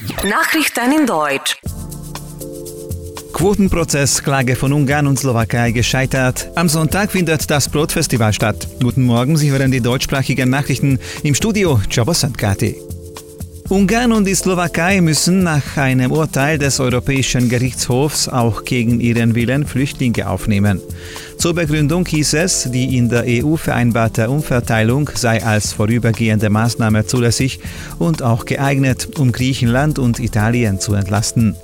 Nachrichten in Deutsch. Quotenprozess, Klage von Ungarn und Slowakei gescheitert. Am Sonntag findet das Brotfestival statt. Guten Morgen, Sie hören die deutschsprachigen Nachrichten im Studio Csabasankati. Ungarn und die Slowakei müssen nach einem Urteil des Europäischen Gerichtshofs auch gegen ihren Willen Flüchtlinge aufnehmen. Zur Begründung hieß es, die in der EU vereinbarte Umverteilung sei als vorübergehende Maßnahme zulässig und auch geeignet, um Griechenland und Italien zu entlasten.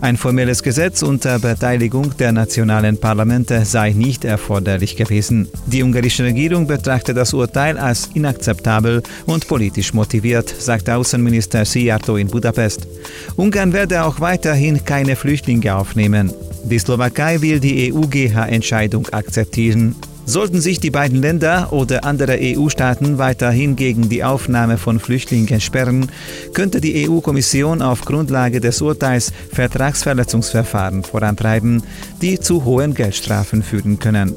Ein formelles Gesetz unter Beteiligung der nationalen Parlamente sei nicht erforderlich gewesen. Die ungarische Regierung betrachtet das Urteil als inakzeptabel und politisch motiviert, sagte Außenminister Szijjártó in Budapest. Ungarn werde auch weiterhin keine Flüchtlinge aufnehmen. Die Slowakei will die EUGH-Entscheidung akzeptieren. Sollten sich die beiden Länder oder andere EU-Staaten weiterhin gegen die Aufnahme von Flüchtlingen sperren, könnte die EU-Kommission auf Grundlage des Urteils Vertragsverletzungsverfahren vorantreiben, die zu hohen Geldstrafen führen können.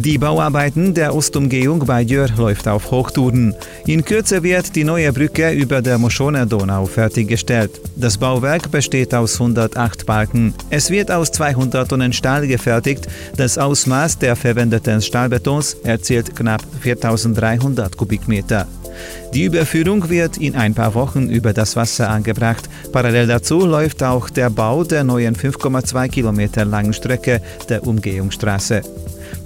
Die Bauarbeiten der Ostumgehung bei Jör läuft auf Hochtouren. In Kürze wird die neue Brücke über der Moschone Donau fertiggestellt. Das Bauwerk besteht aus 108 Balken. Es wird aus 200 Tonnen Stahl gefertigt. Das Ausmaß der verwendeten Stahlbetons erzielt knapp 4300 Kubikmeter. Die Überführung wird in ein paar Wochen über das Wasser angebracht. Parallel dazu läuft auch der Bau der neuen 5,2 Kilometer langen Strecke der Umgehungsstraße.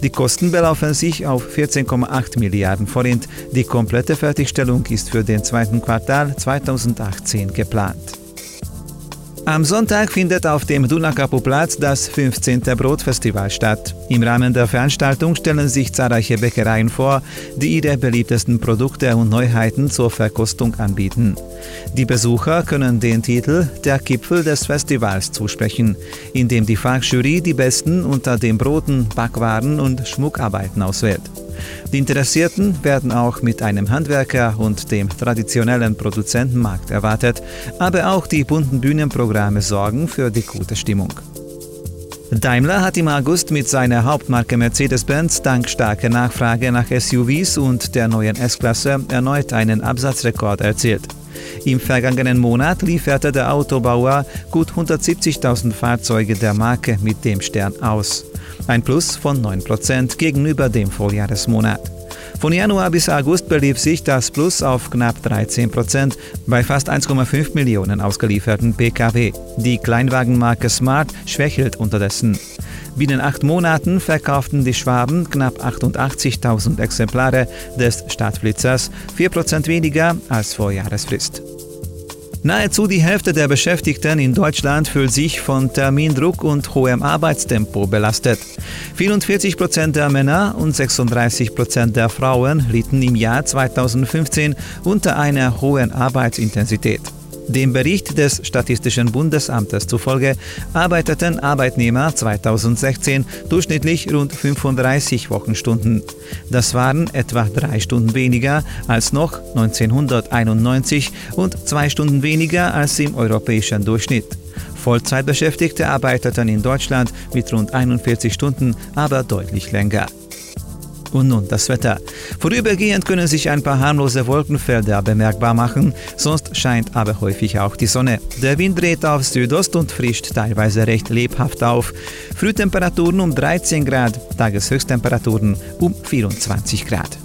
Die Kosten belaufen sich auf 14,8 Milliarden Forint. Die komplette Fertigstellung ist für den zweiten Quartal 2018 geplant. Am Sonntag findet auf dem Dunakapu-Platz das 15. Brotfestival statt. Im Rahmen der Veranstaltung stellen sich zahlreiche Bäckereien vor, die ihre beliebtesten Produkte und Neuheiten zur Verkostung anbieten. Die Besucher können den Titel Der Gipfel des Festivals zusprechen, in dem die Fachjury die besten unter den Broten, Backwaren und Schmuckarbeiten auswählt. Die Interessierten werden auch mit einem Handwerker und dem traditionellen Produzentenmarkt erwartet, aber auch die bunten Bühnenprogramme sorgen für die gute Stimmung. Daimler hat im August mit seiner Hauptmarke Mercedes-Benz dank starker Nachfrage nach SUVs und der neuen S-Klasse erneut einen Absatzrekord erzielt. Im vergangenen Monat lieferte der Autobauer gut 170.000 Fahrzeuge der Marke mit dem Stern aus. Ein Plus von 9% gegenüber dem Vorjahresmonat. Von Januar bis August belief sich das Plus auf knapp 13% bei fast 1,5 Millionen ausgelieferten Pkw. Die Kleinwagenmarke Smart schwächelt unterdessen. Binnen acht Monaten verkauften die Schwaben knapp 88.000 Exemplare des Stadtblitzers, 4% weniger als vor Jahresfrist. Nahezu die Hälfte der Beschäftigten in Deutschland fühlt sich von Termindruck und hohem Arbeitstempo belastet. 44 Prozent der Männer und 36 Prozent der Frauen litten im Jahr 2015 unter einer hohen Arbeitsintensität. Dem Bericht des Statistischen Bundesamtes zufolge arbeiteten Arbeitnehmer 2016 durchschnittlich rund 35 Wochenstunden. Das waren etwa drei Stunden weniger als noch 1991 und zwei Stunden weniger als im europäischen Durchschnitt. Vollzeitbeschäftigte arbeiteten in Deutschland mit rund 41 Stunden, aber deutlich länger. Und nun das Wetter. Vorübergehend können sich ein paar harmlose Wolkenfelder bemerkbar machen, sonst scheint aber häufig auch die Sonne. Der Wind dreht auf Südost und frischt teilweise recht lebhaft auf. Frühtemperaturen um 13 Grad, Tageshöchsttemperaturen um 24 Grad.